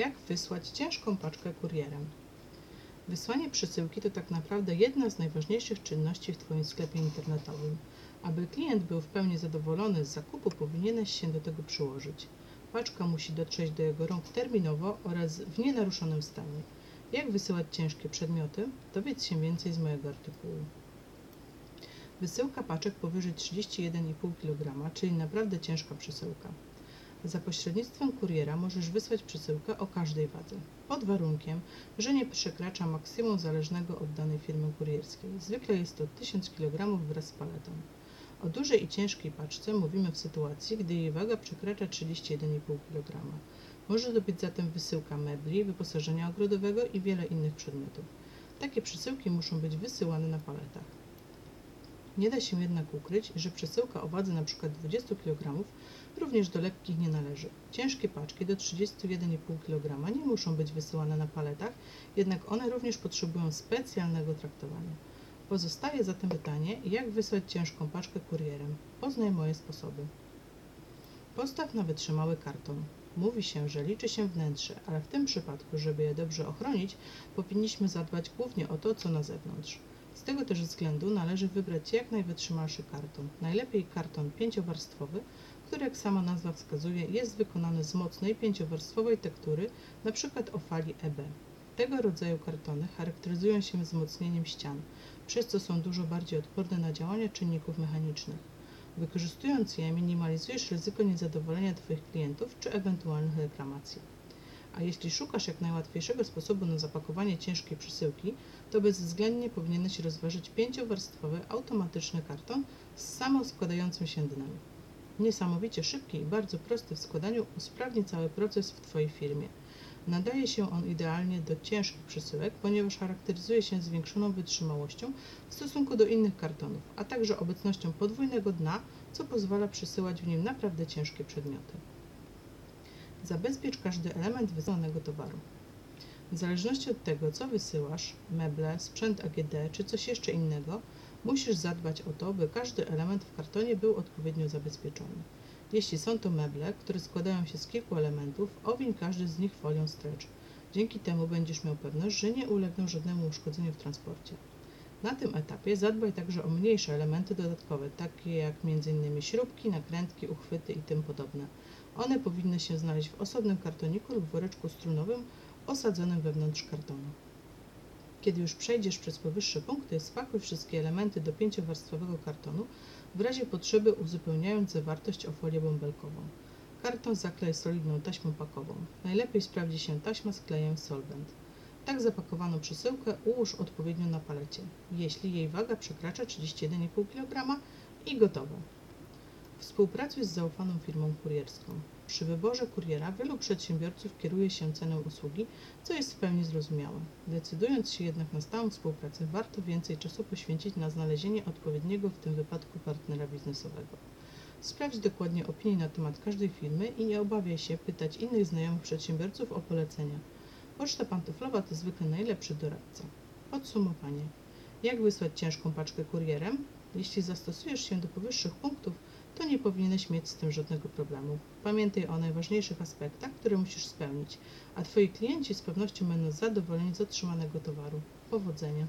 Jak wysłać ciężką paczkę kurierem? Wysłanie przesyłki to tak naprawdę jedna z najważniejszych czynności w Twoim sklepie internetowym. Aby klient był w pełni zadowolony z zakupu, powinieneś się do tego przyłożyć. Paczka musi dotrzeć do jego rąk terminowo oraz w nienaruszonym stanie. Jak wysyłać ciężkie przedmioty? Dowiedz się więcej z mojego artykułu. Wysyłka paczek powyżej 31,5 kg, czyli naprawdę ciężka przesyłka. Za pośrednictwem kuriera możesz wysłać przesyłkę o każdej wadze, pod warunkiem, że nie przekracza maksimum zależnego od danej firmy kurierskiej. Zwykle jest to 1000 kg wraz z paletą. O dużej i ciężkiej paczce mówimy w sytuacji, gdy jej waga przekracza 31,5 kg. Może to być zatem wysyłka mebli, wyposażenia ogrodowego i wiele innych przedmiotów. Takie przesyłki muszą być wysyłane na paletach. Nie da się jednak ukryć, że przesyłka o wadze np. 20 kg również do lekkich nie należy. Ciężkie paczki do 31,5 kg nie muszą być wysyłane na paletach, jednak one również potrzebują specjalnego traktowania. Pozostaje zatem pytanie, jak wysłać ciężką paczkę kurierem. Poznaj moje sposoby. Postaw na wytrzymały karton. Mówi się, że liczy się wnętrze, ale w tym przypadku, żeby je dobrze ochronić, powinniśmy zadbać głównie o to, co na zewnątrz. Z tego też względu należy wybrać jak najwytrzymalszy karton. Najlepiej karton pięciowarstwowy, który jak sama nazwa wskazuje jest wykonany z mocnej pięciowarstwowej tektury, np. o fali EB. Tego rodzaju kartony charakteryzują się wzmocnieniem ścian, przez co są dużo bardziej odporne na działania czynników mechanicznych. Wykorzystując je minimalizujesz ryzyko niezadowolenia Twoich klientów czy ewentualnych reklamacji. A jeśli szukasz jak najłatwiejszego sposobu na zapakowanie ciężkiej przesyłki, to bezwzględnie powinieneś rozważyć pięciowarstwowy automatyczny karton z samoskładającym się dnem. Niesamowicie szybki i bardzo prosty w składaniu usprawni cały proces w Twojej firmie. Nadaje się on idealnie do ciężkich przesyłek, ponieważ charakteryzuje się zwiększoną wytrzymałością w stosunku do innych kartonów, a także obecnością podwójnego dna, co pozwala przesyłać w nim naprawdę ciężkie przedmioty. Zabezpiecz każdy element wysyłanego towaru. W zależności od tego, co wysyłasz, meble, sprzęt AGD czy coś jeszcze innego, musisz zadbać o to, by każdy element w kartonie był odpowiednio zabezpieczony. Jeśli są to meble, które składają się z kilku elementów, owiń każdy z nich folią stretch. Dzięki temu będziesz miał pewność, że nie ulegną żadnemu uszkodzeniu w transporcie. Na tym etapie zadbaj także o mniejsze elementy dodatkowe, takie jak m.in. śrubki, nakrętki, uchwyty i tym podobne. One powinny się znaleźć w osobnym kartoniku lub woreczku strunowym osadzonym wewnątrz kartonu. Kiedy już przejdziesz przez powyższe punkty, spakuj wszystkie elementy do pięciowarstwowego kartonu, w razie potrzeby uzupełniając zawartość o folię bąbelkową. Karton zaklej solidną taśmą pakową. Najlepiej sprawdzi się taśma z klejem solvent. Tak zapakowaną przesyłkę ułóż odpowiednio na palecie, jeśli jej waga przekracza 31,5 kg i gotowe. Współpracuj z zaufaną firmą kurierską. Przy wyborze kuriera wielu przedsiębiorców kieruje się ceną usługi, co jest w pełni zrozumiałe. Decydując się jednak na stałą współpracę, warto więcej czasu poświęcić na znalezienie odpowiedniego w tym wypadku partnera biznesowego. Sprawdź dokładnie opinie na temat każdej firmy i nie obawiaj się pytać innych znajomych przedsiębiorców o polecenia. Poczta pantoflowa to zwykle najlepszy doradca. Podsumowanie. Jak wysłać ciężką paczkę kurierem? Jeśli zastosujesz się do powyższych punktów, to nie powinieneś mieć z tym żadnego problemu. Pamiętaj o najważniejszych aspektach, które musisz spełnić, a Twoi klienci z pewnością będą zadowoleni z otrzymanego towaru. Powodzenia!